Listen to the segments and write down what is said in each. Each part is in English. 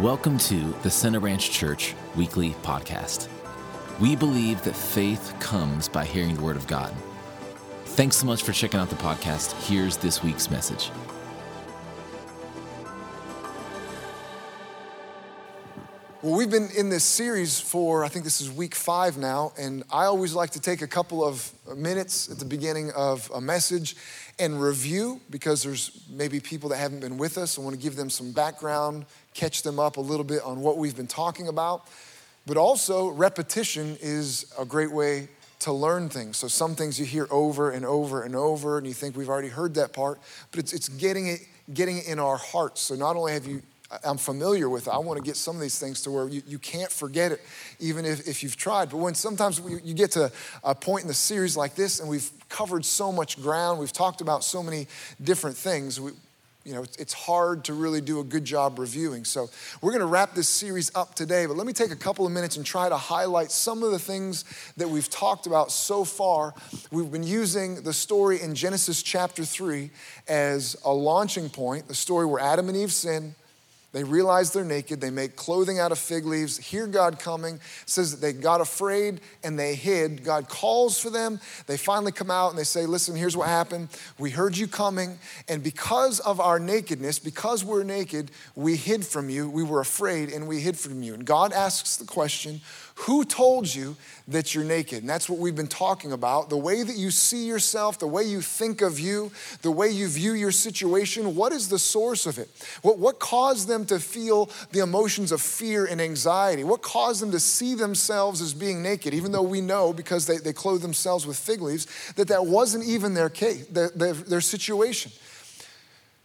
Welcome to the Center Ranch Church Weekly Podcast. We believe that faith comes by hearing the Word of God. Thanks so much for checking out the podcast. Here's this week's message. Well, we've been in this series for, I think this is week five now, and I always like to take a couple of minutes at the beginning of a message and review because there's maybe people that haven't been with us. I want to give them some background, catch them up a little bit on what we've been talking about. But also, repetition is a great way to learn things. So, some things you hear over and over and over, and you think we've already heard that part, but it's, it's getting, it, getting it in our hearts. So, not only have you I'm familiar with it. I want to get some of these things to where you, you can't forget it, even if, if you've tried. But when sometimes we, you get to a point in the series like this, and we've covered so much ground, we've talked about so many different things, we, you know, it's hard to really do a good job reviewing. So we're going to wrap this series up today, but let me take a couple of minutes and try to highlight some of the things that we've talked about so far. We've been using the story in Genesis chapter 3 as a launching point, the story where Adam and Eve sin they realize they're naked. They make clothing out of fig leaves. Hear God coming. Says that they got afraid and they hid. God calls for them. They finally come out and they say, Listen, here's what happened. We heard you coming. And because of our nakedness, because we're naked, we hid from you. We were afraid and we hid from you. And God asks the question, who told you that you're naked? And that's what we've been talking about. The way that you see yourself, the way you think of you, the way you view your situation, what is the source of it? What, what caused them to feel the emotions of fear and anxiety? What caused them to see themselves as being naked, even though we know because they, they clothe themselves with fig leaves that that wasn't even their case, their, their, their situation?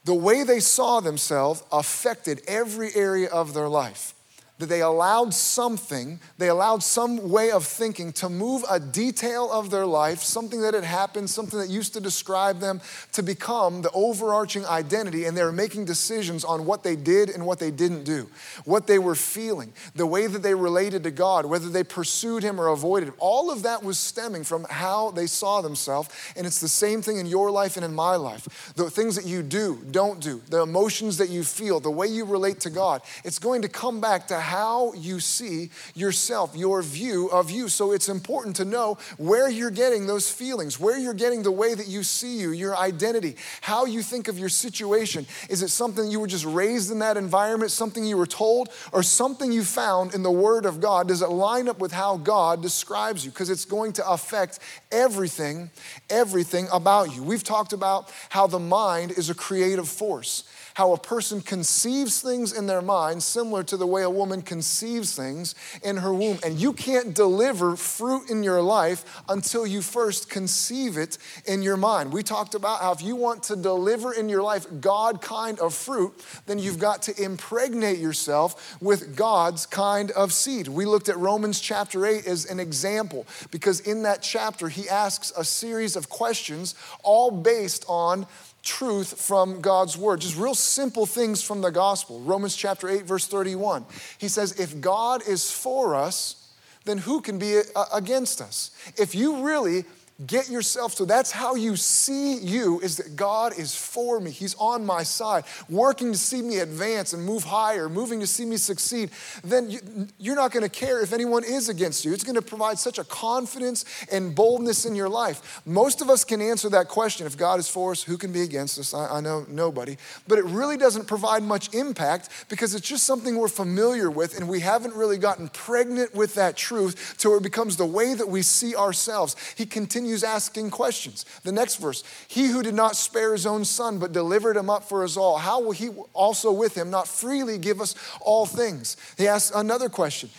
The way they saw themselves affected every area of their life that they allowed something, they allowed some way of thinking to move a detail of their life, something that had happened, something that used to describe them, to become the overarching identity. And they were making decisions on what they did and what they didn't do, what they were feeling, the way that they related to God, whether they pursued Him or avoided Him. All of that was stemming from how they saw themselves. And it's the same thing in your life and in my life. The things that you do, don't do, the emotions that you feel, the way you relate to God, it's going to come back to how you see yourself, your view of you. So it's important to know where you're getting those feelings, where you're getting the way that you see you, your identity, how you think of your situation. Is it something you were just raised in that environment, something you were told, or something you found in the Word of God? Does it line up with how God describes you? Because it's going to affect everything, everything about you. We've talked about how the mind is a creative force how a person conceives things in their mind, similar to the way a woman conceives things in her womb. And you can't deliver fruit in your life until you first conceive it in your mind. We talked about how if you want to deliver in your life God kind of fruit, then you've got to impregnate yourself with God's kind of seed. We looked at Romans chapter 8 as an example because in that chapter, he asks a series of questions, all based on truth from God's word. Just real simple things from the gospel. Romans chapter 8, verse 31. He says, If God is for us, then who can be against us? If you really Get yourself so that's how you see you is that God is for me. He's on my side, working to see me advance and move higher, moving to see me succeed. Then you, are not going to care if anyone is against you. It's going to provide such a confidence and boldness in your life. Most of us can answer that question if God is for us, who can be against us? I, I know nobody. But it really doesn't provide much impact because it's just something we're familiar with and we haven't really gotten pregnant with that truth till it becomes the way that we see ourselves. He continues continues asking questions. The next verse He who did not spare his own son, but delivered him up for us all, how will he also with him not freely give us all things? He asks another question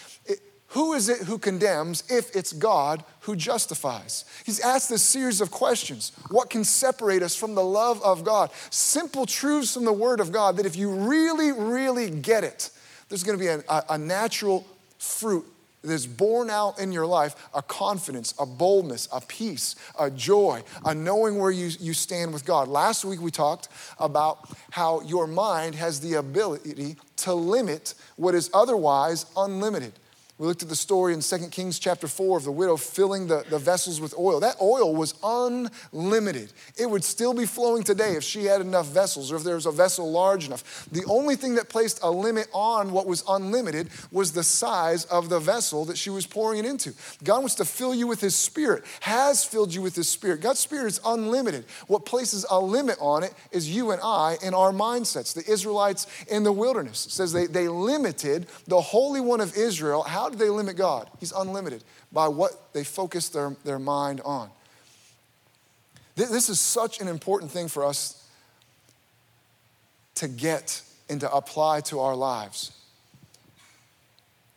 Who is it who condemns if it's God who justifies? He's asked this series of questions. What can separate us from the love of God? Simple truths from the Word of God that if you really, really get it, there's going to be a, a natural fruit that is born out in your life a confidence, a boldness, a peace, a joy, a knowing where you, you stand with God. Last week we talked about how your mind has the ability to limit what is otherwise unlimited. We looked at the story in 2 Kings chapter 4 of the widow filling the, the vessels with oil. That oil was unlimited. It would still be flowing today if she had enough vessels or if there was a vessel large enough. The only thing that placed a limit on what was unlimited was the size of the vessel that she was pouring it into. God wants to fill you with His Spirit, has filled you with His Spirit. God's Spirit is unlimited. What places a limit on it is you and I in our mindsets. The Israelites in the wilderness it says they, they limited the Holy One of Israel. How did they limit God? He's unlimited by what they focus their, their mind on. This is such an important thing for us to get and to apply to our lives.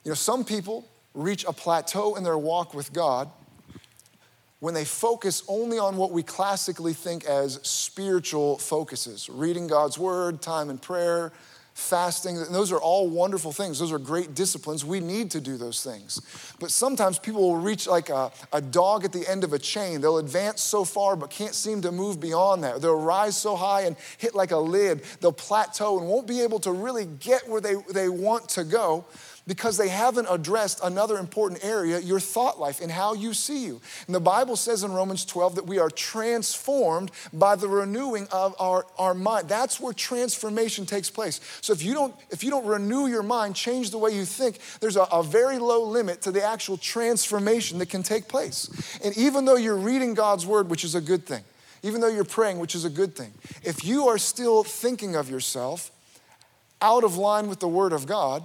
You know, some people reach a plateau in their walk with God when they focus only on what we classically think as spiritual focuses reading God's word, time in prayer, fasting. Those are all wonderful things. Those are great disciplines. We need to do those things. But sometimes people will reach like a, a dog at the end of a chain. They'll advance so far but can't seem to move beyond that. They'll rise so high and hit like a lid. They'll plateau and won't be able to really get where they, they want to go because they haven't addressed another important area, your thought life and how you see you. And the Bible says in Romans 12 that we are transformed by the renewing of our, our mind. That's where transformation takes place. So if you don't, if you don't renew your mind, change the way you think, there's a, a very low limit to the actual transformation that can take place. And even though you're reading God's word, which is a good thing, even though you're praying, which is a good thing, if you are still thinking of yourself out of line with the word of God,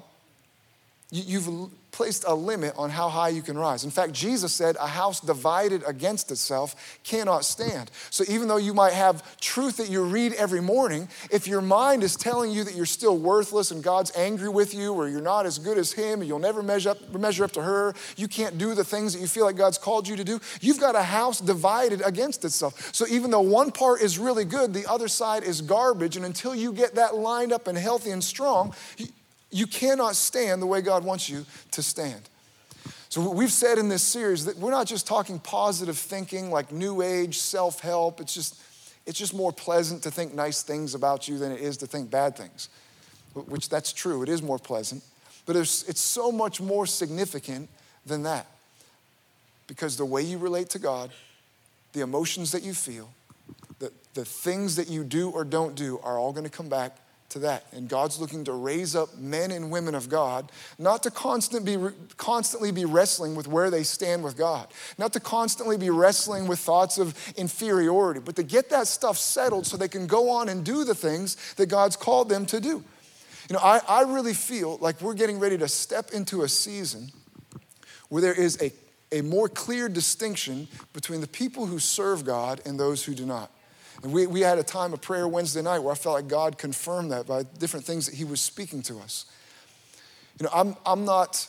You've placed a limit on how high you can rise. In fact, Jesus said, A house divided against itself cannot stand. So even though you might have truth that you read every morning, if your mind is telling you that you're still worthless and God's angry with you, or you're not as good as Him, and you'll never measure up, measure up to her, you can't do the things that you feel like God's called you to do, you've got a house divided against itself. So even though one part is really good, the other side is garbage. And until you get that lined up and healthy and strong, you cannot stand the way God wants you to stand. So, we've said in this series that we're not just talking positive thinking like new age self help. It's just, it's just more pleasant to think nice things about you than it is to think bad things, which that's true. It is more pleasant. But it's it's so much more significant than that. Because the way you relate to God, the emotions that you feel, the, the things that you do or don't do are all going to come back to that. And God's looking to raise up men and women of God, not to constant be, constantly be wrestling with where they stand with God, not to constantly be wrestling with thoughts of inferiority, but to get that stuff settled so they can go on and do the things that God's called them to do. You know, I, I really feel like we're getting ready to step into a season where there is a, a more clear distinction between the people who serve God and those who do not. And we, we had a time of prayer Wednesday night where I felt like God confirmed that by different things that He was speaking to us. You know, I'm, I'm not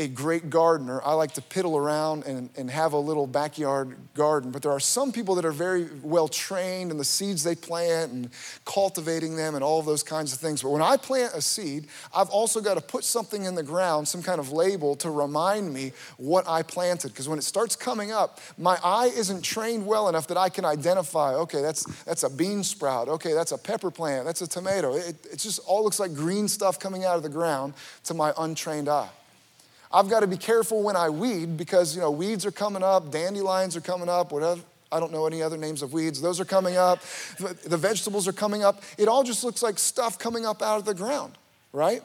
a great gardener. I like to piddle around and, and have a little backyard garden. But there are some people that are very well trained in the seeds they plant and cultivating them and all of those kinds of things. But when I plant a seed, I've also got to put something in the ground, some kind of label to remind me what I planted. Because when it starts coming up, my eye isn't trained well enough that I can identify, okay, that's, that's a bean sprout. Okay, that's a pepper plant. That's a tomato. It, it just all looks like green stuff coming out of the ground to my untrained eye. I've got to be careful when I weed because, you know, weeds are coming up, dandelions are coming up, whatever. I don't know any other names of weeds. Those are coming up. The vegetables are coming up. It all just looks like stuff coming up out of the ground, right?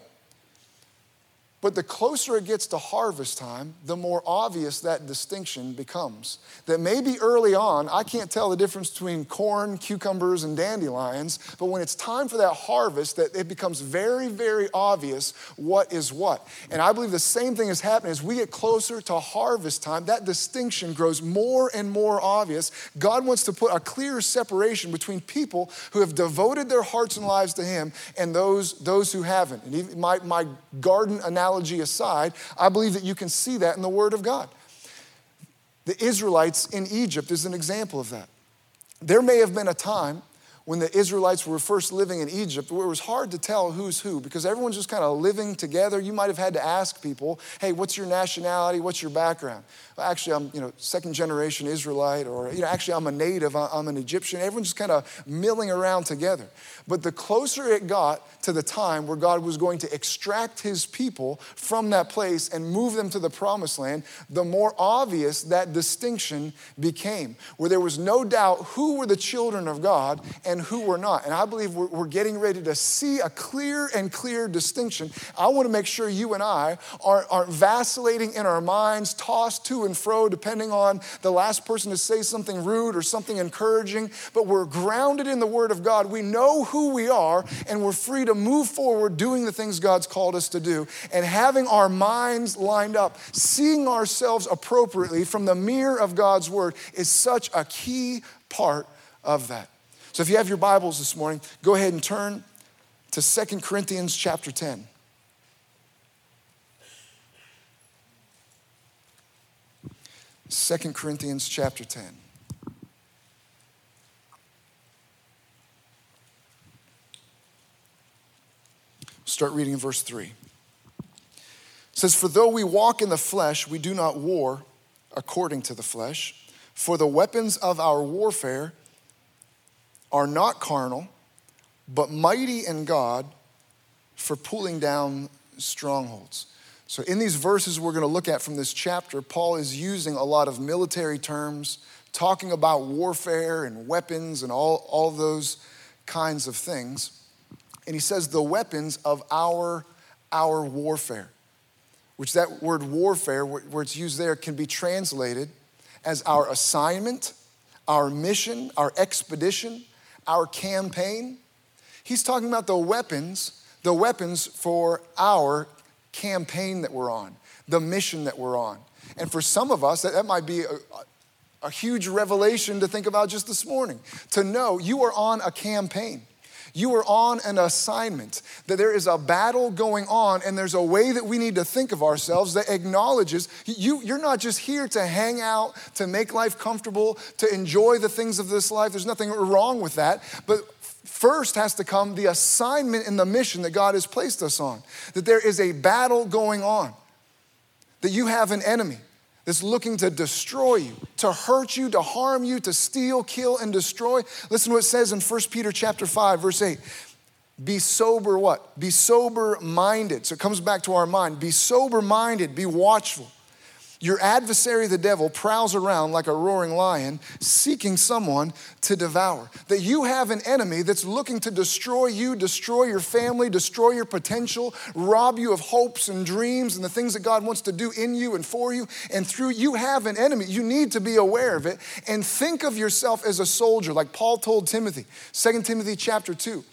But the closer it gets to harvest time, the more obvious that distinction becomes. That maybe early on, I can't tell the difference between corn, cucumbers, and dandelions, but when it's time for that harvest, that it becomes very, very obvious what is what. And I believe the same thing is happening as we get closer to harvest time, that distinction grows more and more obvious. God wants to put a clear separation between people who have devoted their hearts and lives to Him and those, those who haven't. And my, my garden analogy aside, I believe that you can see that in the Word of God. The Israelites in Egypt is an example of that. There may have been a time when the Israelites were first living in Egypt, where it was hard to tell who's who because everyone's just kind of living together. You might have had to ask people, hey, what's your nationality? What's your background? Well, actually, I'm, you know, second generation Israelite, or, you know, actually, I'm a native, I'm an Egyptian. Everyone's just kind of milling around together. But the closer it got to the time where God was going to extract his people from that place and move them to the promised land, the more obvious that distinction became, where there was no doubt who were the children of God and who we're not. And I believe we're, we're getting ready to see a clear and clear distinction. I want to make sure you and I aren't, aren't vacillating in our minds, tossed to and fro, depending on the last person to say something rude or something encouraging, but we're grounded in the Word of God. We know who we are, and we're free to move forward doing the things God's called us to do, and having our minds lined up, seeing ourselves appropriately from the mirror of God's Word is such a key part of that. So if you have your Bibles this morning, go ahead and turn to Second Corinthians chapter 10. 2 Corinthians chapter 10. Start reading in verse 3. It says, For though we walk in the flesh, we do not war according to the flesh. For the weapons of our warfare are not carnal, but mighty in God for pulling down strongholds. So, in these verses we're going to look at from this chapter, Paul is using a lot of military terms, talking about warfare and weapons and all, all those kinds of things. And he says, the weapons of our, our warfare, which that word warfare, where it's used there, can be translated as our assignment, our mission, our expedition, our campaign. He's talking about the weapons, the weapons for our campaign that we're on, the mission that we're on. And for some of us, that, that might be a, a huge revelation to think about just this morning. To know you are on a campaign. You are on an assignment, that there is a battle going on, and there's a way that we need to think of ourselves that acknowledges you, you're not just here to hang out, to make life comfortable, to enjoy the things of this life. There's nothing wrong with that. But first has to come the assignment and the mission that God has placed us on. That there is a battle going on, that you have an enemy that's looking to destroy you, to hurt you, to harm you, to steal, kill, and destroy. Listen to what it says in 1 Peter chapter 5, verse 8. Be sober what? Be sober minded. So it comes back to our mind. Be sober minded, be watchful. Your adversary, the devil, prowls around like a roaring lion, seeking someone to devour. That you have an enemy that's looking to destroy you, destroy your family, destroy your potential, rob you of hopes and dreams and the things that God wants to do in you and for you and through. You have an enemy. You need to be aware of it and think of yourself as a soldier, like Paul told Timothy, 2 Timothy chapter 2.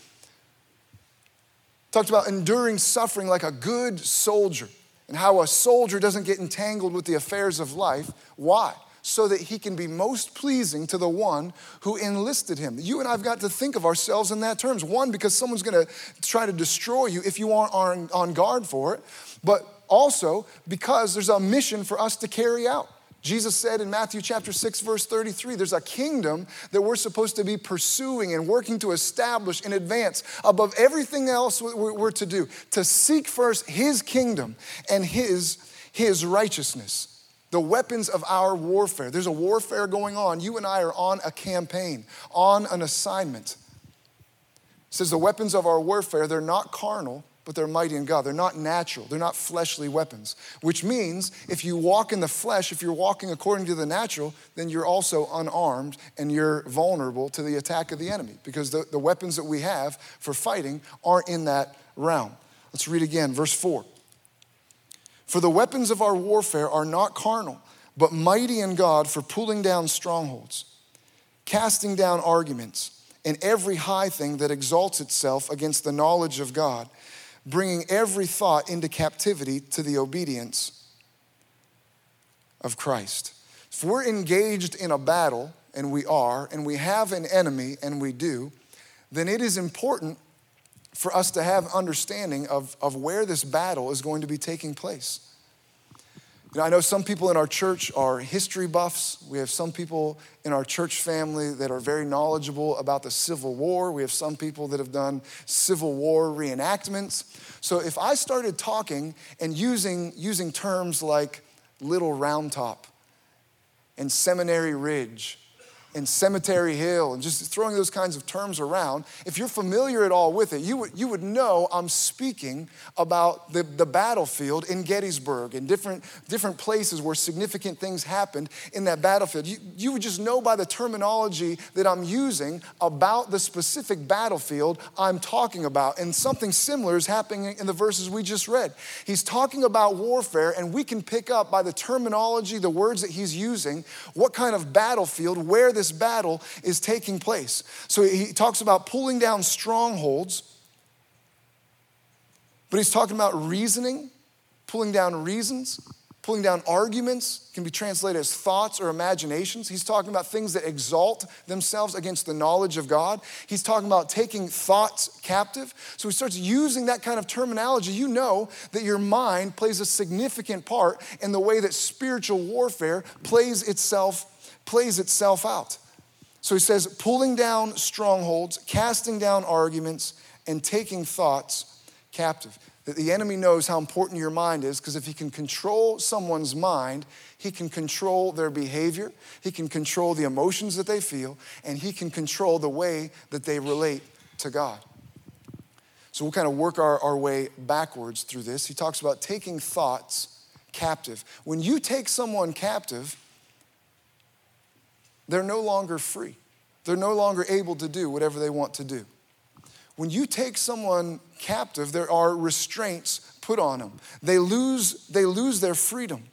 Talked about enduring suffering like a good soldier and how a soldier doesn't get entangled with the affairs of life. Why? So that he can be most pleasing to the one who enlisted him. You and I've got to think of ourselves in that terms. One, because someone's gonna try to destroy you if you aren't on, on guard for it, but also because there's a mission for us to carry out. Jesus said in Matthew chapter 6, verse 33, there's a kingdom that we're supposed to be pursuing and working to establish in advance above everything else we're to do, to seek first his kingdom and his, his righteousness. The weapons of our warfare. There's a warfare going on. You and I are on a campaign, on an assignment. It says the weapons of our warfare, they're not carnal, but they're mighty in God. They're not natural, they're not fleshly weapons, which means if you walk in the flesh, if you're walking according to the natural, then you're also unarmed and you're vulnerable to the attack of the enemy because the, the weapons that we have for fighting aren't in that realm. Let's read again, verse 4. For the weapons of our warfare are not carnal, but mighty in God for pulling down strongholds, casting down arguments, and every high thing that exalts itself against the knowledge of God bringing every thought into captivity to the obedience of Christ. If we're engaged in a battle, and we are, and we have an enemy, and we do, then it is important for us to have understanding of, of where this battle is going to be taking place. You know, I know some people in our church are history buffs. We have some people in our church family that are very knowledgeable about the Civil War. We have some people that have done Civil War reenactments. So if I started talking and using, using terms like Little Round Top and Seminary Ridge and Cemetery Hill and just throwing those kinds of terms around, if you're familiar at all with it, you would, you would know I'm speaking about the, the battlefield in Gettysburg and different, different places where significant things happened in that battlefield. You, you would just know by the terminology that I'm using about the specific battlefield I'm talking about. And something similar is happening in the verses we just read. He's talking about warfare, and we can pick up by the terminology, the words that he's using, what kind of battlefield, where this this battle is taking place. So he talks about pulling down strongholds, but he's talking about reasoning, pulling down reasons, pulling down arguments can be translated as thoughts or imaginations. He's talking about things that exalt themselves against the knowledge of God. He's talking about taking thoughts captive. So he starts using that kind of terminology. You know that your mind plays a significant part in the way that spiritual warfare plays itself plays itself out. So he says, pulling down strongholds, casting down arguments, and taking thoughts captive. That the enemy knows how important your mind is because if he can control someone's mind, he can control their behavior, he can control the emotions that they feel, and he can control the way that they relate to God. So we'll kind of work our, our way backwards through this. He talks about taking thoughts captive. When you take someone captive, they're no longer free. They're no longer able to do whatever they want to do. When you take someone captive, there are restraints put on them. They lose, they lose their freedom.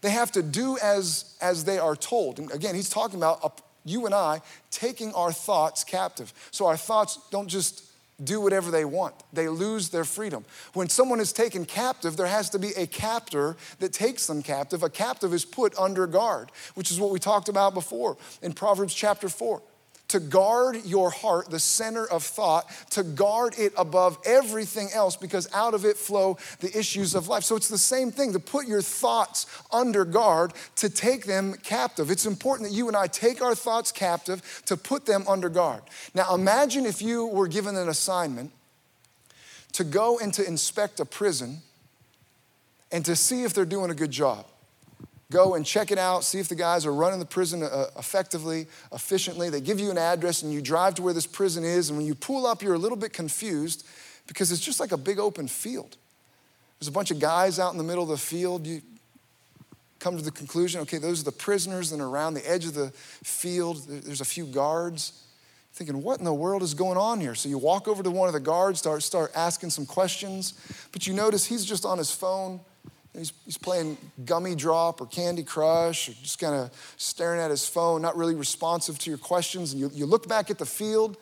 They have to do as, as they are told. And again, he's talking about a, you and I taking our thoughts captive. So our thoughts don't just do whatever they want. They lose their freedom. When someone is taken captive, there has to be a captor that takes them captive. A captive is put under guard, which is what we talked about before in Proverbs chapter 4 to guard your heart, the center of thought, to guard it above everything else because out of it flow the issues of life. So it's the same thing to put your thoughts under guard, to take them captive. It's important that you and I take our thoughts captive to put them under guard. Now imagine if you were given an assignment to go and to inspect a prison and to see if they're doing a good job go and check it out, see if the guys are running the prison uh, effectively, efficiently. They give you an address and you drive to where this prison is. And when you pull up, you're a little bit confused because it's just like a big open field. There's a bunch of guys out in the middle of the field. You come to the conclusion okay, those are the prisoners, and around the edge of the field, there's a few guards. Thinking, what in the world is going on here? So you walk over to one of the guards, start, start asking some questions, but you notice he's just on his phone He's, he's playing Gummy Drop or Candy Crush, or just kind of staring at his phone, not really responsive to your questions. And you, you look back at the field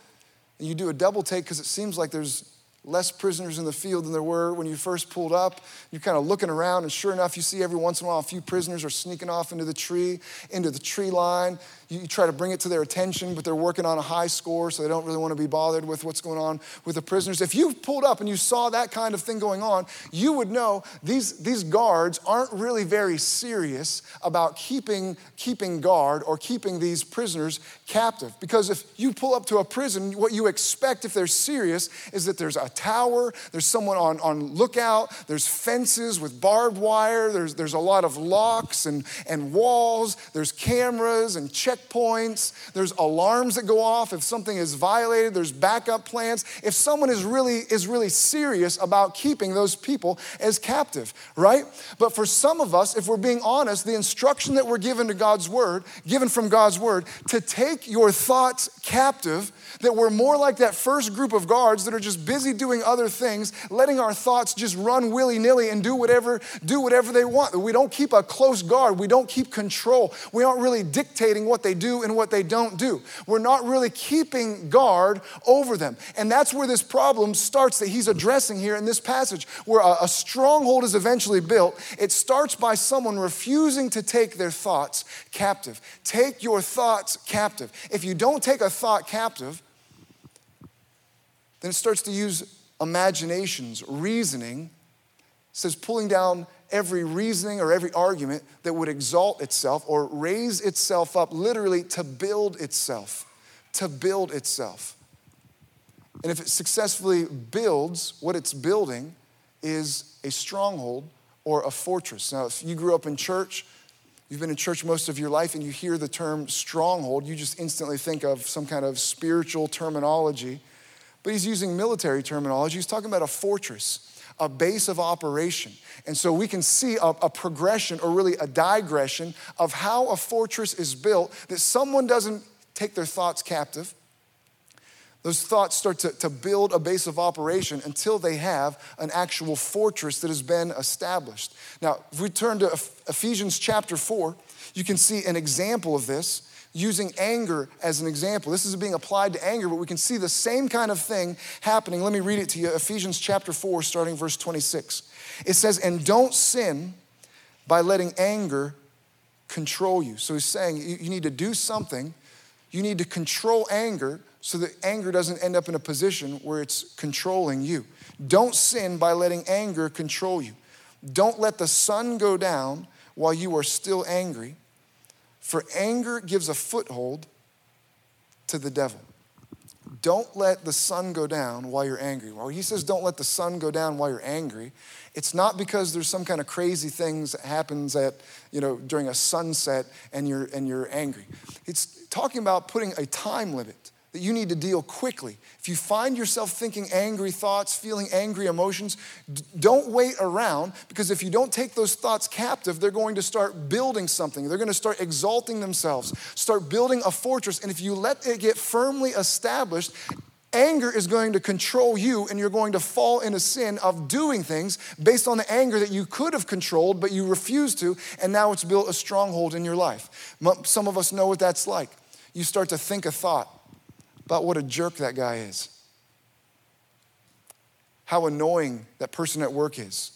and you do a double take because it seems like there's less prisoners in the field than there were when you first pulled up. You're kind of looking around, and sure enough, you see every once in a while a few prisoners are sneaking off into the tree, into the tree line. You, try to bring it to their attention, but they're working on a high score, so they don't really want to be bothered with what's going on with the prisoners. If you pulled up and you saw that kind of thing going on, you would know these, these guards aren't really very serious about keeping, keeping guard or keeping these prisoners captive. Because if you pull up to a prison, what you expect if they're serious is that there's a tower, there's someone on, on lookout, there's fences with barbed wire, there's, there's a lot of locks and, and walls, there's cameras and check checkpoints, there's alarms that go off if something is violated, there's backup plans. If someone is really is really serious about keeping those people as captive, right? But for some of us, if we're being honest, the instruction that we're given to God's word, given from God's word, to take your thoughts captive, that we're more like that first group of guards that are just busy doing other things, letting our thoughts just run willy-nilly and do whatever do whatever they want. We don't keep a close guard, we don't keep control. We aren't really dictating what they do and what they don't do. We're not really keeping guard over them. And that's where this problem starts that he's addressing here in this passage, where a, stronghold is eventually built. It starts by someone refusing to take their thoughts captive. Take your thoughts captive. If you don't take a thought captive, then it starts to use imaginations, reasoning. It says pulling down every reasoning or every argument that would exalt itself or raise itself up, literally to build itself, to build itself. And if it successfully builds, what it's building is a stronghold or a fortress. Now, if you grew up in church, you've been in church most of your life, and you hear the term stronghold, you just instantly think of some kind of spiritual terminology. But he's using military terminology. He's talking about a fortress a base of operation. And so we can see a, a, progression or really a digression of how a fortress is built that someone doesn't take their thoughts captive, those thoughts start to, to build a base of operation until they have an actual fortress that has been established. Now, if we turn to Ephesians chapter 4, you can see an example of this using anger as an example. This is being applied to anger, but we can see the same kind of thing happening. Let me read it to you Ephesians chapter 4, starting verse 26. It says, And don't sin by letting anger control you. So he's saying you need to do something, you need to control anger so that anger doesn't end up in a position where it's controlling you. Don't sin by letting anger control you. Don't let the sun go down while you are still angry, for anger gives a foothold to the devil. Don't let the sun go down while you're angry. Well, he says don't let the sun go down while you're angry. It's not because there's some kind of crazy things that happens at, you know, during a sunset and you're and you're angry. It's talking about putting a time limit that you need to deal quickly. If you find yourself thinking angry thoughts, feeling angry emotions, don't wait around because if you don't take those thoughts captive, they're going to start building something. They're going to start exalting themselves, start building a fortress. And if you let it get firmly established, anger is going to control you and you're going to fall into sin of doing things based on the anger that you could have controlled but you refused to and now it's built a stronghold in your life some of us know what that's like you start to think a thought about what a jerk that guy is, how annoying that person at work is,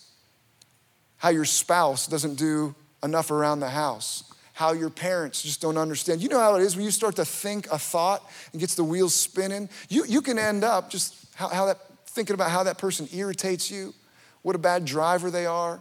how your spouse doesn't do enough around the house, how your parents just don't understand. You know how it is when you start to think a thought and gets the wheels spinning? You, you can end up just how, how that, thinking about how that person irritates you, what a bad driver they are,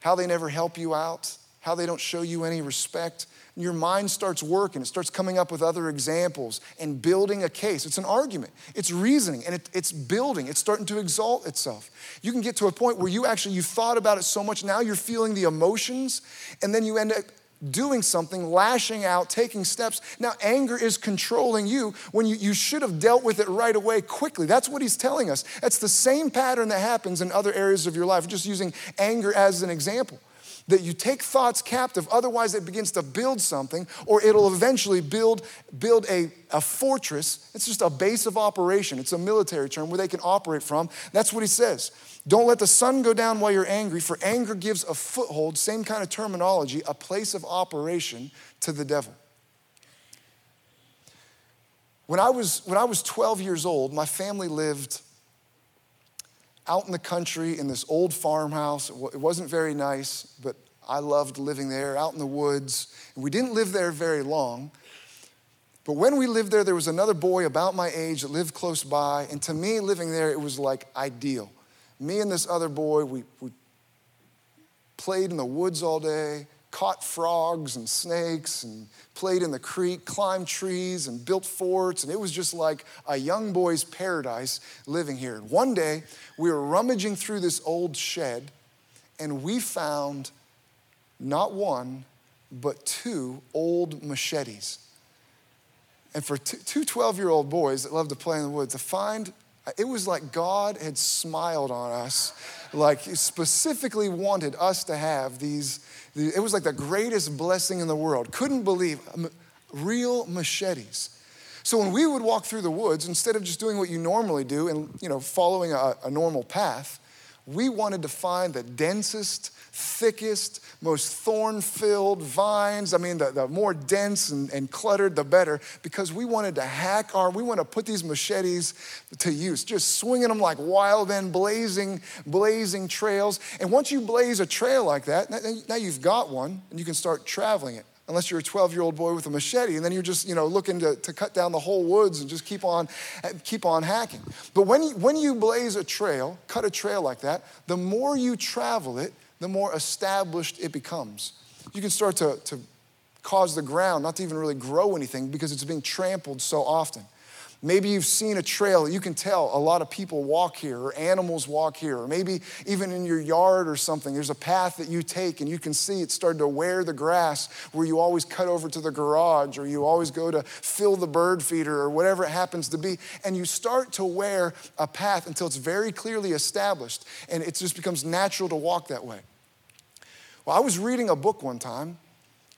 how they never help you out, how they don't show you any respect And your mind starts working. It starts coming up with other examples and building a case. It's an argument, it's reasoning, and it, it's building. It's starting to exalt itself. You can get to a point where you actually, you've thought about it so much, now you're feeling the emotions, and then you end up doing something, lashing out, taking steps. Now, anger is controlling you when you, you should have dealt with it right away quickly. That's what he's telling us. That's the same pattern that happens in other areas of your life, just using anger as an example that you take thoughts captive, otherwise it begins to build something, or it'll eventually build, build a, a fortress. It's just a base of operation. It's a military term where they can operate from. That's what he says. Don't let the sun go down while you're angry, for anger gives a foothold, same kind of terminology, a place of operation to the devil. When I was, when I was 12 years old, my family lived out in the country in this old farmhouse. It wasn't very nice, but I loved living there, out in the woods. And we didn't live there very long. But when we lived there, there was another boy about my age that lived close by. And to me, living there, it was like ideal. Me and this other boy, we, we played in the woods all day, caught frogs and snakes and played in the creek, climbed trees and built forts. And it was just like a young boy's paradise living here. One day, we were rummaging through this old shed and we found not one, but two old machetes. And for two 12 year old boys that love to play in the woods, to find uh, it was like God had smiled on us, like He specifically wanted us to have these. It was like the greatest blessing in the world. Couldn't believe um, real machetes. So when we would walk through the woods, instead of just doing what you normally do and you know following a, a normal path, we wanted to find the densest, thickest, most thorn filled vines. I mean, the, the more dense and, and, cluttered, the better, because we wanted to hack our, we want to put these machetes to use, just swinging them like wild and blazing, blazing trails. And once you blaze a trail like that, now you've got one and you can start traveling it. Unless you're a 12 year old boy with a machete and then you're just you know looking to, to cut down the whole woods and just keep on keep on hacking. But when you, when you blaze a trail cut a trail like that the more you travel it the more established it becomes. You can start to, to cause the ground not to even really grow anything because it's being trampled so often Maybe you've seen a trail. You can tell a lot of people walk here, or animals walk here, or maybe even in your yard or something, there's a path that you take and you can see it's started to wear the grass where you always cut over to the garage or you always go to fill the bird feeder or whatever it happens to be. And you start to wear a path until it's very clearly established and it just becomes natural to walk that way. Well, I was reading a book one time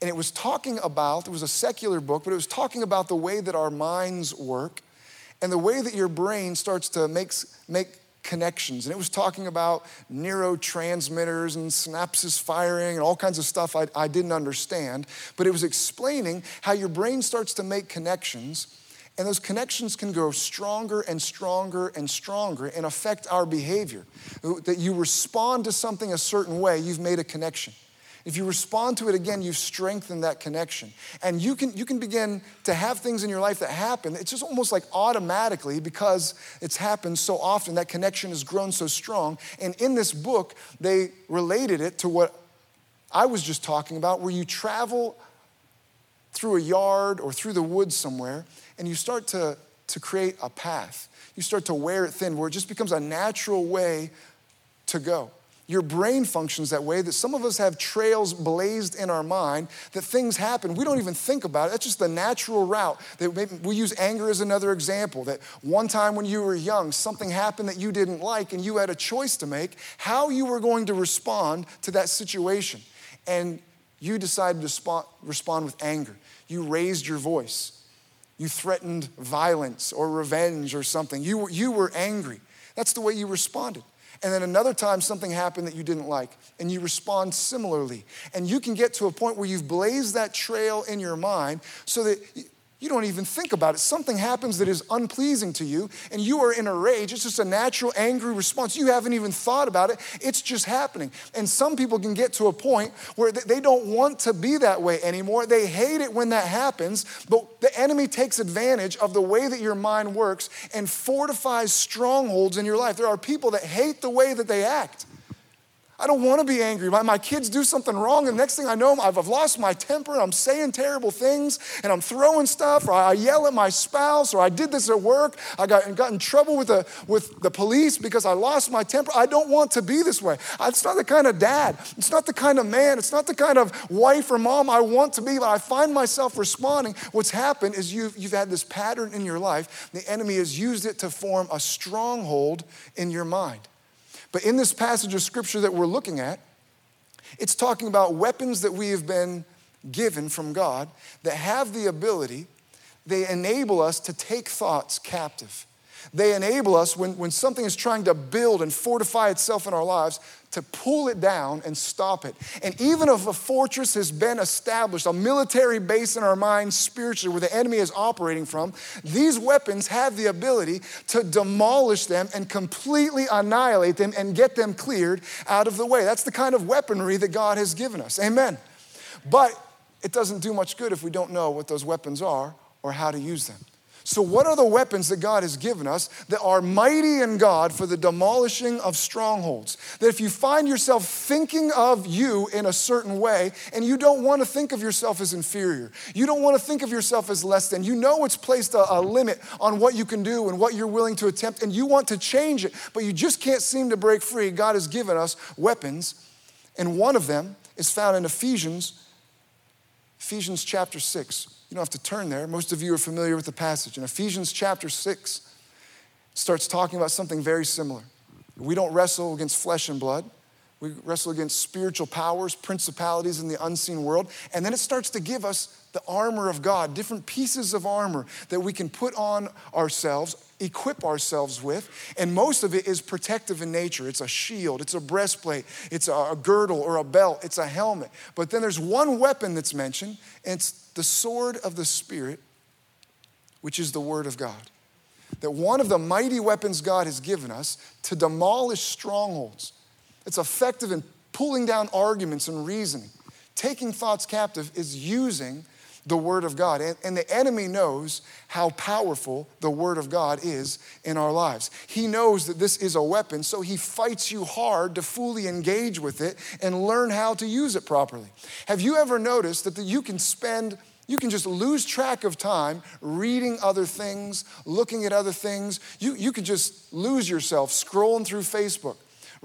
and it was talking about, it was a secular book, but it was talking about the way that our minds work and the way that your brain starts to make, make connections. And it was talking about neurotransmitters and synapses firing and all kinds of stuff I, I didn't understand. But it was explaining how your brain starts to make connections. And those connections can grow stronger and stronger and stronger and affect our behavior. That you respond to something a certain way, you've made a connection. If you respond to it again, you've strengthened that connection. And you can, you can begin to have things in your life that happen. It's just almost like automatically because it's happened so often, that connection has grown so strong. And in this book, they related it to what I was just talking about, where you travel through a yard or through the woods somewhere and you start to, to create a path. You start to wear it thin, where it just becomes a natural way to go. Your brain functions that way that some of us have trails blazed in our mind that things happen. We don't even think about it. That's just the natural route. That we use anger as another example. That one time when you were young, something happened that you didn't like and you had a choice to make how you were going to respond to that situation. And you decided to respond with anger. You raised your voice. You threatened violence or revenge or something. You, you were angry. That's the way you responded. And then another time something happened that you didn't like, and you respond similarly. And you can get to a point where you've blazed that trail in your mind so that you don't even think about it. Something happens that is unpleasing to you, and you are in a rage. It's just a natural, angry response. You haven't even thought about it, it's just happening. And some people can get to a point where they don't want to be that way anymore. They hate it when that happens, but the enemy takes advantage of the way that your mind works and fortifies strongholds in your life. There are people that hate the way that they act. I don't want to be angry. My, my kids do something wrong, and next thing I know, I've, I've lost my temper, and I'm saying terrible things, and I'm throwing stuff, or I, I yell at my spouse, or I did this at work. I got, got in trouble with the, with the police because I lost my temper. I don't want to be this way. It's not the kind of dad, it's not the kind of man, it's not the kind of wife or mom I want to be, but I find myself responding. What's happened is you've, you've had this pattern in your life. The enemy has used it to form a stronghold in your mind. But in this passage of scripture that we're looking at, it's talking about weapons that we have been given from God that have the ability, they enable us to take thoughts captive. They enable us when, when something is trying to build and fortify itself in our lives to pull it down and stop it. And even if a fortress has been established, a military base in our minds spiritually where the enemy is operating from, these weapons have the ability to demolish them and completely annihilate them and get them cleared out of the way. That's the kind of weaponry that God has given us. Amen. But it doesn't do much good if we don't know what those weapons are or how to use them. So, what are the weapons that God has given us that are mighty in God for the demolishing of strongholds? That if you find yourself thinking of you in a certain way and you don't want to think of yourself as inferior, you don't want to think of yourself as less than, you know it's placed a, a limit on what you can do and what you're willing to attempt, and you want to change it, but you just can't seem to break free, God has given us weapons, and one of them is found in Ephesians, Ephesians chapter 6. You don't have to turn there. Most of you are familiar with the passage. In Ephesians chapter 6, starts talking about something very similar. We don't wrestle against flesh and blood. We wrestle against spiritual powers, principalities in the unseen world. And then it starts to give us the armor of God, different pieces of armor that we can put on ourselves, equip ourselves with. And most of it is protective in nature. It's a shield, it's a breastplate, it's a girdle or a belt, it's a helmet. But then there's one weapon that's mentioned, and it's the sword of the Spirit, which is the Word of God. That one of the mighty weapons God has given us to demolish strongholds. It's effective in pulling down arguments and reasoning taking thoughts captive is using the Word of God. And, and, the enemy knows how powerful the Word of God is in our lives. He knows that this is a weapon, so he fights you hard to fully engage with it and learn how to use it properly. Have you ever noticed that the, you can spend you can just lose track of time reading other things, looking at other things. You, you can just lose yourself scrolling through Facebook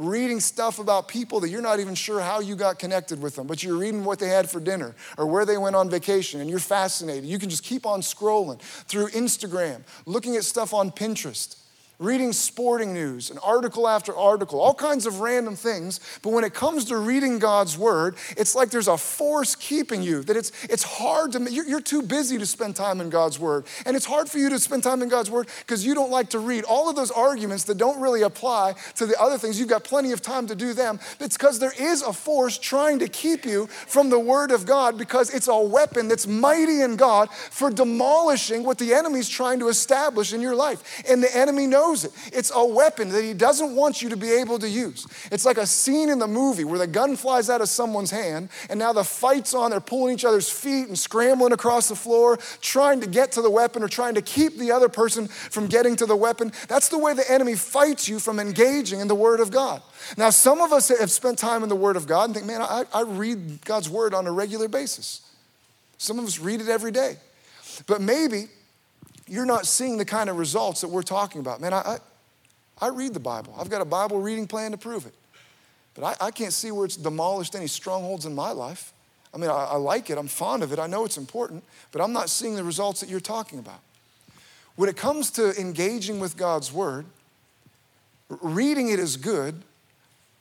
reading stuff about people that you're not even sure how you got connected with them, but you're reading what they had for dinner or where they went on vacation and you're fascinated. You can just keep on scrolling through Instagram, looking at stuff on Pinterest reading sporting news, and article after article, all kinds of random things. But when it comes to reading God's word, it's like there's a force keeping you, that it's, it's hard to, you're, you're too busy to spend time in God's word. And it's hard for you to spend time in God's word because you don't like to read all of those arguments that don't really apply to the other things. You've got plenty of time to do them. It's because there is a force trying to keep you from the word of God because it's a weapon that's mighty in God for demolishing what the enemy's trying to establish in your life. And the enemy knows knows it. It's a weapon that he doesn't want you to be able to use. It's like a scene in the movie where the gun flies out of someone's hand and now the fight's on. They're pulling each other's feet and scrambling across the floor, trying to get to the weapon or trying to keep the other person from getting to the weapon. That's the way the enemy fights you from engaging in the Word of God. Now, some of us have spent time in the Word of God and think, man, I, I read God's Word on a regular basis. Some of us read it every day. But maybe you're not seeing the kind of results that we're talking about. Man, I, I, I read the Bible. I've got a Bible reading plan to prove it. But I, I can't see where it's demolished any strongholds in my life. I mean, I, I like it, I'm fond of it, I know it's important, but I'm not seeing the results that you're talking about. When it comes to engaging with God's Word, reading it is good,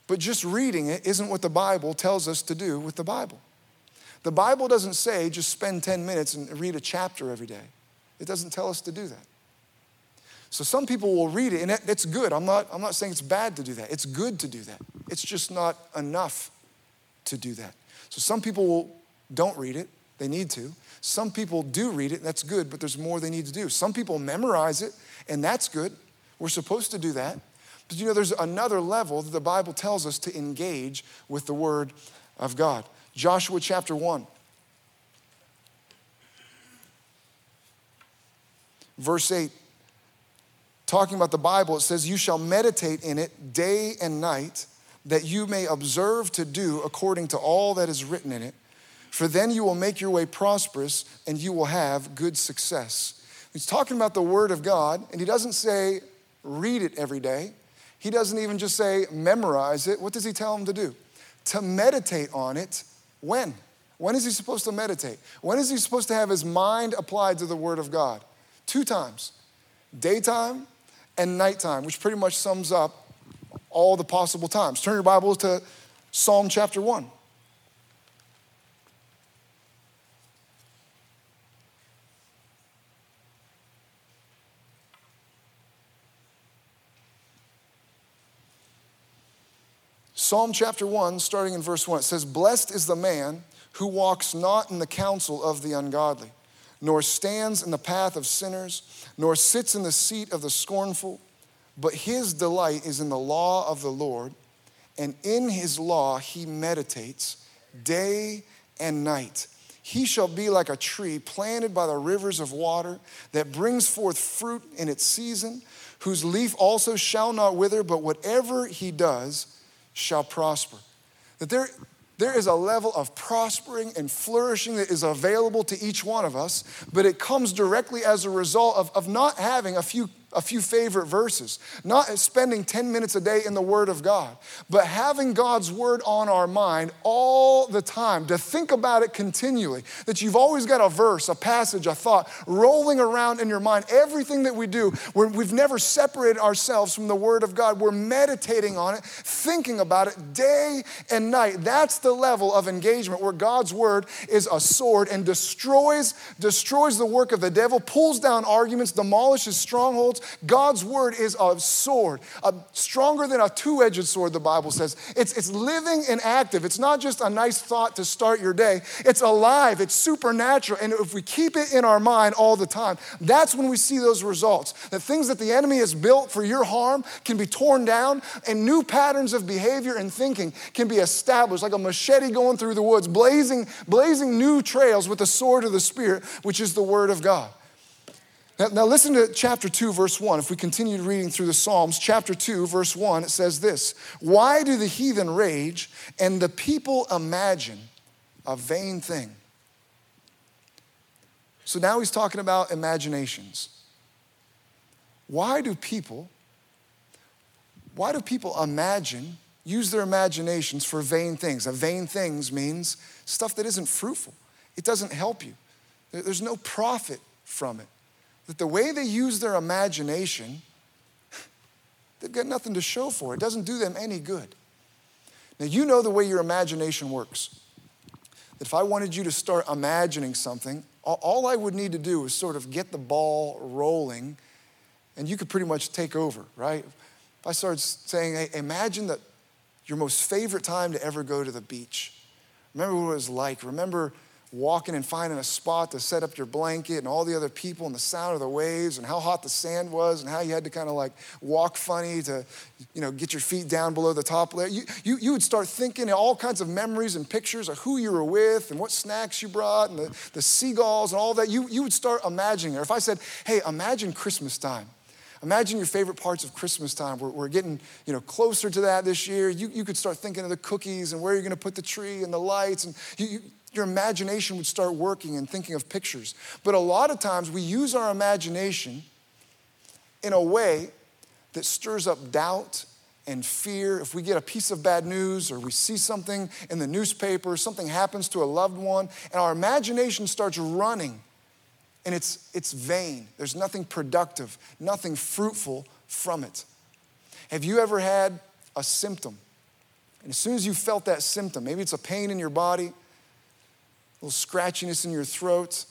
but just reading it isn't what the Bible tells us to do with the Bible. The Bible doesn't say just spend 10 minutes and read a chapter every day. It doesn't tell us to do that. So some people will read it, and it's good. I'm not, I'm not saying it's bad to do that. It's good to do that. It's just not enough to do that. So some people will, don't read it. They need to. Some people do read it, that's good, but there's more they need to do. Some people memorize it, and that's good. We're supposed to do that. But you know, there's another level that the Bible tells us to engage with the Word of God. Joshua chapter 1. Verse 8, talking about the Bible, it says, You shall meditate in it day and night, that you may observe to do according to all that is written in it. For then you will make your way prosperous and you will have good success. He's talking about the Word of God, and he doesn't say, read it every day. He doesn't even just say, memorize it. What does he tell him to do? To meditate on it when? When is he supposed to meditate? When is he supposed to have his mind applied to the Word of God? Two times daytime and nighttime, which pretty much sums up all the possible times. Turn your Bibles to Psalm chapter 1. Psalm chapter 1, starting in verse 1, it says, Blessed is the man who walks not in the counsel of the ungodly nor stands in the path of sinners, nor sits in the seat of the scornful, but his delight is in the law of the Lord, and in his law he meditates day and night. He shall be like a tree planted by the rivers of water that brings forth fruit in its season, whose leaf also shall not wither, but whatever he does shall prosper. That there, there is a level of prospering and flourishing that is available to each one of us, but it comes directly as a result of, of not having a few a few favorite verses, not spending 10 minutes a day in the Word of God, but having God's Word on our mind all the time, to think about it continually. That you've always got a verse, a passage, a thought rolling around in your mind. Everything that we do, we've never separated ourselves from the Word of God. We're meditating on it, thinking about it day and night. That's the level of engagement where God's Word is a sword and destroys, destroys the work of the devil, pulls down arguments, demolishes strongholds, God's word is a sword, a, stronger than a two edged sword, the Bible says. It's, it's living and active. It's not just a nice thought to start your day, it's alive, it's supernatural. And if we keep it in our mind all the time, that's when we see those results. The things that the enemy has built for your harm can be torn down, and new patterns of behavior and thinking can be established, like a machete going through the woods, blazing, blazing new trails with the sword of the Spirit, which is the Word of God. Now, now, listen to chapter 2, verse 1. If we continue reading through the Psalms, chapter 2, verse 1, it says this Why do the heathen rage and the people imagine a vain thing? So now he's talking about imaginations. Why do people, why do people imagine, use their imaginations for vain things? A vain things means stuff that isn't fruitful. It doesn't help you. There's no profit from it. That the way they use their imagination, they've got nothing to show for it. Doesn't do them any good. Now, you know the way your imagination works. That if I wanted you to start imagining something, all I would need to do is sort of get the ball rolling, and you could pretty much take over, right? If I started saying, hey, imagine that your most favorite time to ever go to the beach. Remember what it was like. Remember walking and finding a spot to set up your blanket and all the other people and the sound of the waves and how hot the sand was and how you had to kind of like walk funny to you know get your feet down below the top layer you, you, you would start thinking all kinds of memories and pictures of who you were with and what snacks you brought and the, the seagulls and all that you, you would start imagining or if i said hey imagine christmas time Imagine your favorite parts of Christmas time. We're, we're getting you know, closer to that this year. You, you could start thinking of the cookies and where you're going to put the tree and the lights. And you, you, your imagination would start working and thinking of pictures. But a lot of times we use our imagination in a way that stirs up doubt and fear. If we get a piece of bad news or we see something in the newspaper, something happens to a loved one, and our imagination starts running and it's, it's vain. There's nothing productive, nothing fruitful from it. Have you ever had a symptom? And as soon as you felt that symptom, maybe it's a pain in your body, little scratchiness in your throat.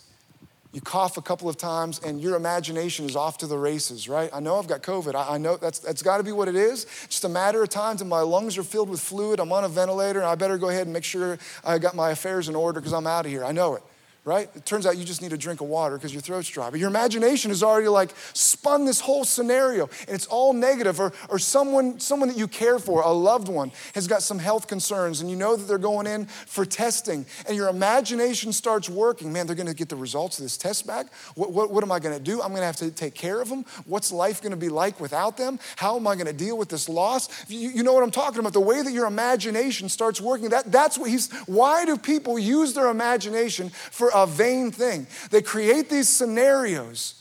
You cough a couple of times and your imagination is off to the races, right? I know I've got COVID. I, I know that's, that's got to be what it is. Just a matter of time till my lungs are filled with fluid. I'm on a ventilator and I better go ahead and make sure I got my affairs in order because I'm out of here. I know it right? It turns out you just need a drink of water because your throat's dry. But your imagination has already like spun this whole scenario and it's all negative. Or, or someone, someone that you care for, a loved one, has got some health concerns and you know that they're going in for testing and your imagination starts working. Man, they're going to get the results of this test back. What, what, what am I going to do? I'm going to have to take care of them. What's life going to be like without them? How am I going to deal with this loss? You, you know what I'm talking about. The way that your imagination starts working, that, that's what he's, why do people use their imagination for a vain thing. They create these scenarios.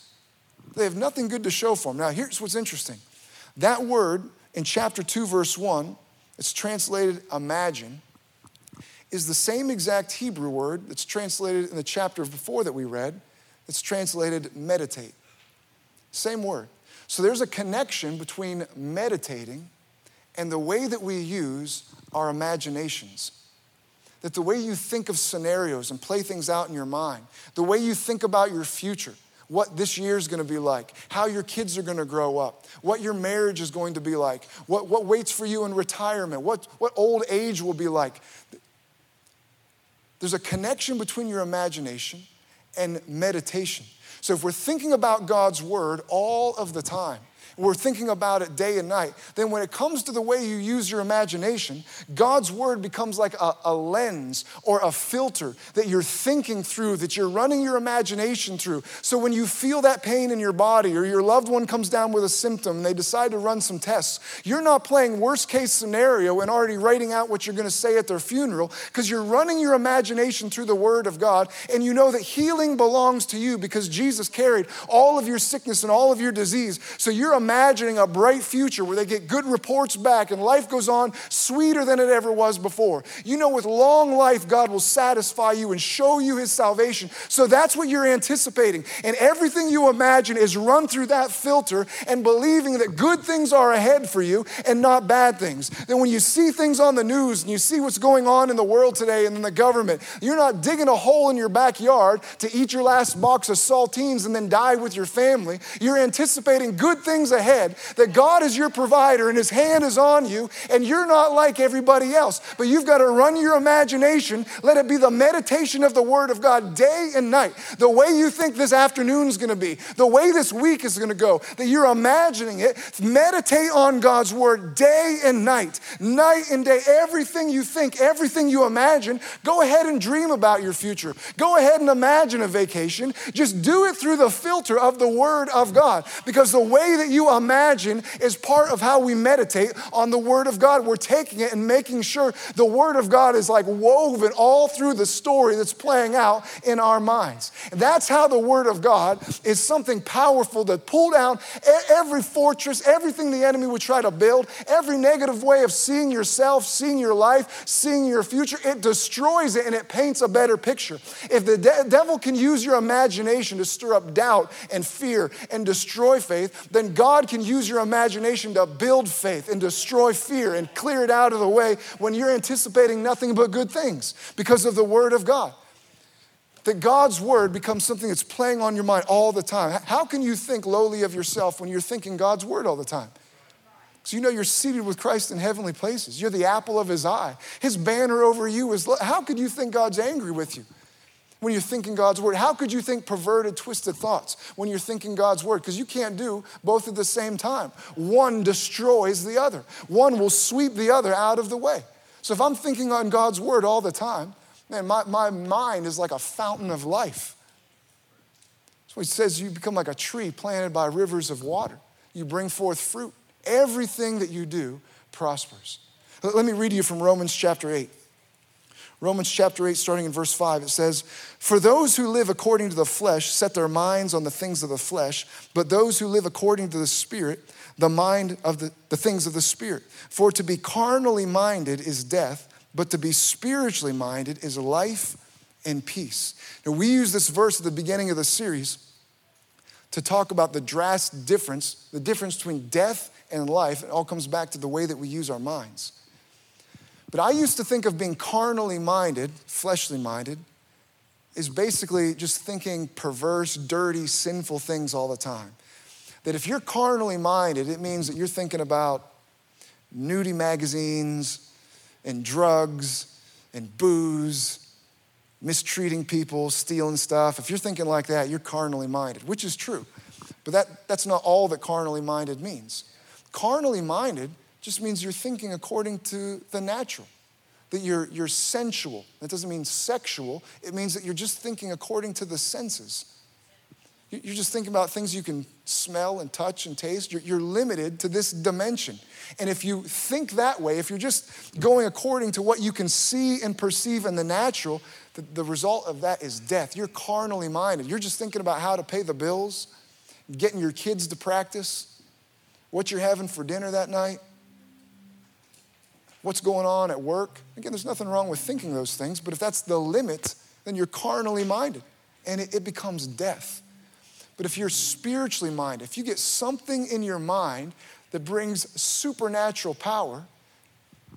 They have nothing good to show for them. Now, here's what's interesting. That word in chapter 2, verse 1, it's translated imagine, is the same exact Hebrew word that's translated in the chapter before that we read. It's translated meditate. Same word. So there's a connection between meditating and the way that we use our imaginations that the way you think of scenarios and play things out in your mind, the way you think about your future, what this year is going to be like, how your kids are going to grow up, what your marriage is going to be like, what, what waits for you in retirement, what, what old age will be like. There's a connection between your imagination and meditation. So if we're thinking about God's word all of the time, we're thinking about it day and night, then when it comes to the way you use your imagination, God's word becomes like a, a, lens or a filter that you're thinking through, that you're running your imagination through. So when you feel that pain in your body or your loved one comes down with a symptom and they decide to run some tests, you're not playing worst case scenario and already writing out what you're going to say at their funeral because you're running your imagination through the word of God and you know that healing belongs to you because Jesus carried all of your sickness and all of your disease. So you're imagining a bright future where they get good reports back and life goes on sweeter than it ever was before. You know, with long life, God will satisfy you and show you his salvation. So that's what you're anticipating. And everything you imagine is run through that filter and believing that good things are ahead for you and not bad things. Then when you see things on the news and you see what's going on in the world today and in the government, you're not digging a hole in your backyard to eat your last box of saltines and then die with your family. You're anticipating good things ahead, that God is your provider and his hand is on you, and you're not like everybody else. But you've got to run your imagination, let it be the meditation of the word of God day and night. The way you think this afternoon is going to be, the way this week is going to go, that you're imagining it. Meditate on God's word day and night, night and day. Everything you think, everything you imagine, go ahead and dream about your future. Go ahead and imagine a vacation. Just do it through the filter of the word of God because the way that you imagine is part of how we meditate on the word of God. We're taking it and making sure the word of God is like woven all through the story that's playing out in our minds. And that's how the word of God is something powerful to pull down every fortress, everything the enemy would try to build, every negative way of seeing yourself, seeing your life, seeing your future. It destroys it and it paints a better picture. If the de- devil can use your imagination to stir up doubt and fear and destroy faith, then God can use your imagination to build faith and destroy fear and clear it out of the way when you're anticipating nothing but good things because of the Word of God that God's word becomes something that's playing on your mind all the time. How can you think lowly of yourself when you're thinking God's word all the time? So you know you're seated with Christ in heavenly places. You're the apple of his eye. His banner over you is how could you think God's angry with you? When you're thinking God's word, how could you think perverted, twisted thoughts when you're thinking God's word? Because you can't do both at the same time. One destroys the other, one will sweep the other out of the way. So if I'm thinking on God's word all the time, man, my, my mind is like a fountain of life. So he says you become like a tree planted by rivers of water. You bring forth fruit. Everything that you do prospers. Let me read you from Romans chapter 8. Romans chapter 8, starting in verse 5, it says, For those who live according to the flesh set their minds on the things of the flesh, but those who live according to the Spirit, the mind of the, the things of the Spirit. For to be carnally minded is death, but to be spiritually minded is life and peace. Now, we use this verse at the beginning of the series to talk about the drastic difference, the difference between death and life. It all comes back to the way that we use our minds. But I used to think of being carnally minded, fleshly minded, is basically just thinking perverse, dirty, sinful things all the time. That if you're carnally minded, it means that you're thinking about nudie magazines and drugs and booze, mistreating people, stealing stuff. If you're thinking like that, you're carnally minded, which is true. But that, that's not all that carnally minded means. Carnally minded just means you're thinking according to the natural, that you're, you're sensual. That doesn't mean sexual, it means that you're just thinking according to the senses. You're just thinking about things you can smell and touch and taste. You're, you're limited to this dimension. And if you think that way, if you're just going according to what you can see and perceive in the natural, the, the result of that is death. You're carnally minded. You're just thinking about how to pay the bills, getting your kids to practice, what you're having for dinner that night, what's going on at work. Again, there's nothing wrong with thinking those things, but if that's the limit, then you're carnally minded and it, it becomes death. But if you're spiritually minded, if you get something in your mind that brings supernatural power,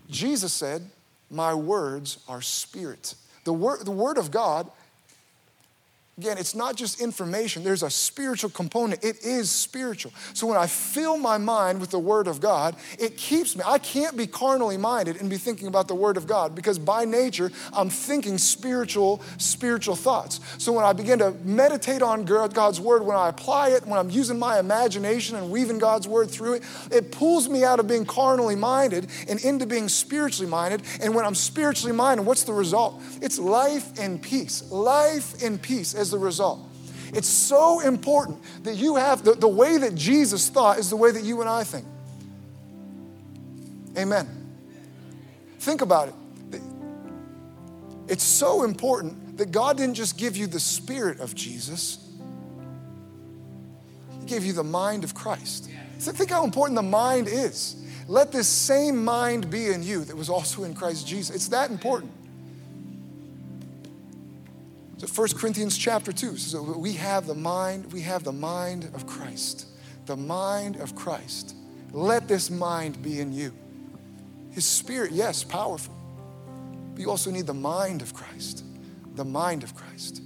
Jesus said, My words are spirit. The word, the word of God Again, it's not just information, there's a spiritual component. It is spiritual. So when I fill my mind with the Word of God, it keeps me. I can't be carnally minded and be thinking about the Word of God because by nature, I'm thinking spiritual, spiritual thoughts. So when I begin to meditate on God's Word, when I apply it, when I'm using my imagination and weaving God's Word through it, it pulls me out of being carnally minded and into being spiritually minded. And when I'm spiritually minded, what's the result? It's life and peace. Life and peace as the result. It's so important that you have the, the way that Jesus thought is the way that you and I think. Amen. Think about it. It's so important that God didn't just give you the spirit of Jesus, He gave you the mind of Christ. So think how important the mind is. Let this same mind be in you that was also in Christ Jesus. It's that important. So 1 Corinthians chapter 2 so we have the mind, we have the mind of Christ. The mind of Christ. Let this mind be in you. His spirit, yes, powerful. But you also need the mind of Christ. The mind of Christ.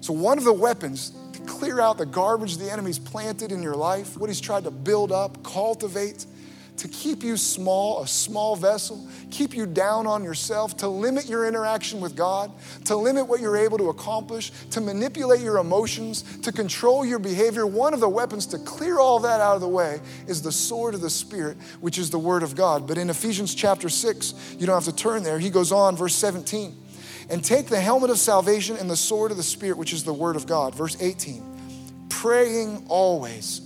So one of the weapons to clear out the garbage the enemy's planted in your life, what he's tried to build up, cultivate, to keep you small, a small vessel, keep you down on yourself, to limit your interaction with God, to limit what you're able to accomplish, to manipulate your emotions, to control your behavior. One of the weapons to clear all that out of the way is the sword of the Spirit, which is the Word of God. But in Ephesians chapter 6, you don't have to turn there. He goes on, verse 17, and take the helmet of salvation and the sword of the Spirit, which is the Word of God. Verse 18, praying always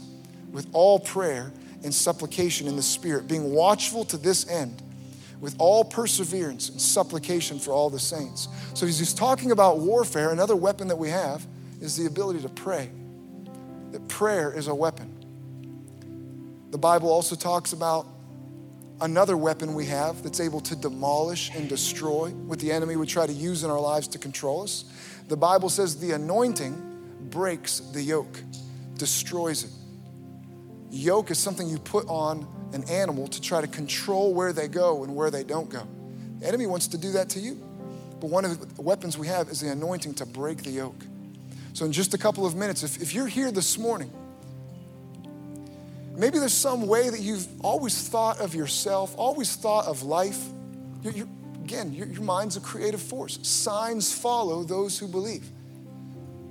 with all prayer and supplication in the Spirit, being watchful to this end with all perseverance and supplication for all the saints. So he's talking about warfare. Another weapon that we have is the ability to pray, that prayer is a weapon. The Bible also talks about another weapon we have that's able to demolish and destroy what the enemy would try to use in our lives to control us. The Bible says the anointing breaks the yoke, destroys it. Yoke is something you put on an animal to try to control where they go and where they don't go. The enemy wants to do that to you. But one of the weapons we have is the anointing to break the yoke. So, in just a couple of minutes, if, if you're here this morning, maybe there's some way that you've always thought of yourself, always thought of life. You're, you're, again, your, your mind's a creative force. Signs follow those who believe.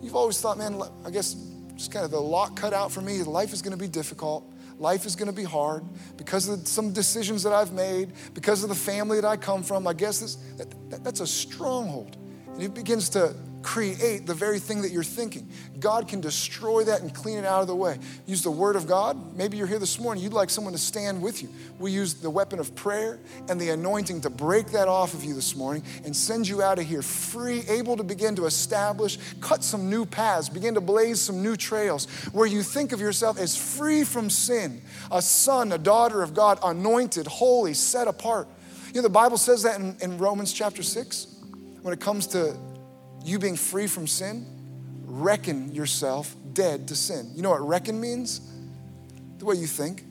You've always thought, man, I guess just kind of the lot cut out for me. Life is going to be difficult. Life is going to be hard because of some decisions that I've made, because of the family that I come from. I guess this, that, that, that's a stronghold. And it begins to create the very thing that you're thinking. God can destroy that and clean it out of the way. Use the word of God. Maybe you're here this morning, you'd like someone to stand with you. We use the weapon of prayer and the anointing to break that off of you this morning and send you out of here free, able to begin to establish, cut some new paths, begin to blaze some new trails where you think of yourself as free from sin, a son, a daughter of God, anointed, holy, set apart. You know, the Bible says that in, in Romans chapter 6 when it comes to you being free from sin, reckon yourself dead to sin. You know what reckon means? The way you think,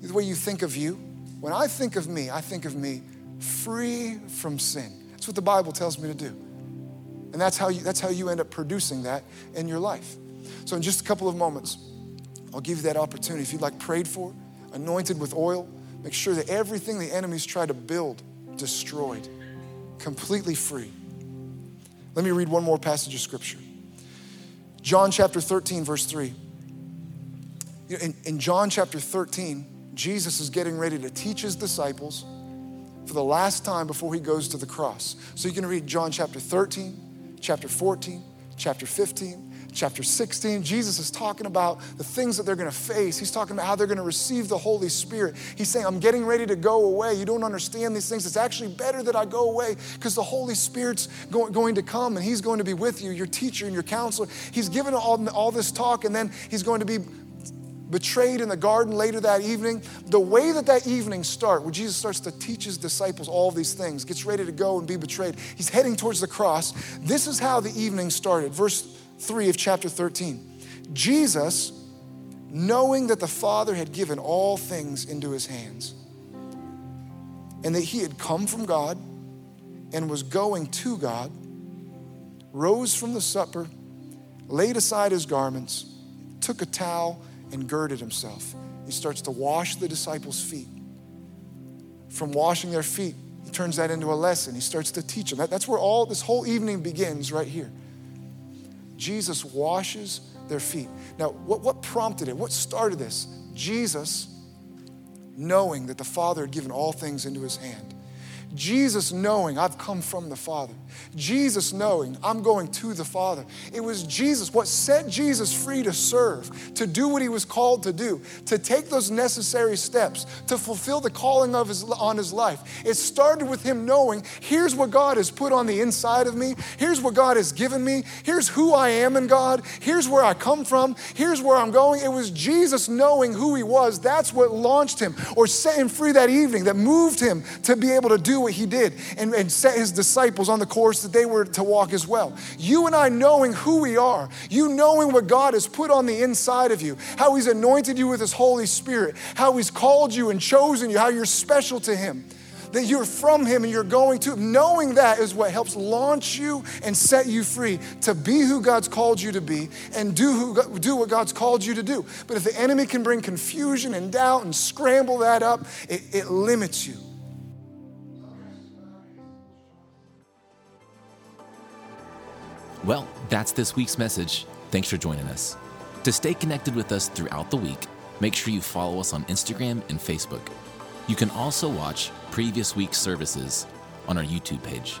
the way you think of you. When I think of me, I think of me free from sin. That's what the Bible tells me to do. And that's how you, that's how you end up producing that in your life. So, in just a couple of moments, I'll give you that opportunity. If you'd like prayed for, anointed with oil, make sure that everything the enemies try to build, destroyed, completely free. Let me read one more passage of scripture. John chapter 13, verse 3. In, in, John chapter 13, Jesus is getting ready to teach his disciples for the last time before he goes to the cross. So you can read John chapter 13, chapter 14, chapter 15, chapter 16, Jesus is talking about the things that they're going to face. He's talking about how they're going to receive the Holy Spirit. He's saying, I'm getting ready to go away. You don't understand these things. It's actually better that I go away because the Holy Spirit's going to come and He's going to be with you, your teacher and your counselor. He's given all, all this talk and then He's going to be betrayed in the garden later that evening. The way that that evening start, where Jesus starts to teach his disciples all these things, gets ready to go and be betrayed. He's heading towards the cross. This is how the evening started. Verse 3 of chapter 13. Jesus, knowing that the Father had given all things into his hands, and that he had come from God and was going to God, rose from the supper, laid aside his garments, took a towel, and girded himself. He starts to wash the disciples' feet. From washing their feet, he turns that into a lesson. He starts to teach them. that's where all this whole evening begins, right here. Jesus washes their feet. Now, what, what prompted it? What started this? Jesus, knowing that the Father had given all things into his hand. Jesus knowing I've come from the Father. Jesus knowing I'm going to the Father. It was Jesus, what set Jesus free to serve, to do what he was called to do, to take those necessary steps, to fulfill the calling of his, on his life. It started with him knowing here's what God has put on the inside of me, here's what God has given me, here's who I am in God, here's where I come from, here's where I'm going. It was Jesus knowing who he was. That's what launched him or set him free that evening, that moved him to be able to do what he did and, and set his disciples on the course that they were to walk as well. You and I knowing who we are, you knowing what God has put on the inside of you, how he's anointed you with his Holy Spirit, how he's called you and chosen you, how you're special to him that you're from Him and you're going to. Knowing that is what helps launch you and set you free to be who God's called you to be and do, who, do what God's called you to do. But if the enemy can bring confusion and doubt and scramble that up, it, it limits you. Well, that's this week's message. Thanks for joining us. To stay connected with us throughout the week, make sure you follow us on Instagram and Facebook. You can also watch previous week's services on our YouTube page.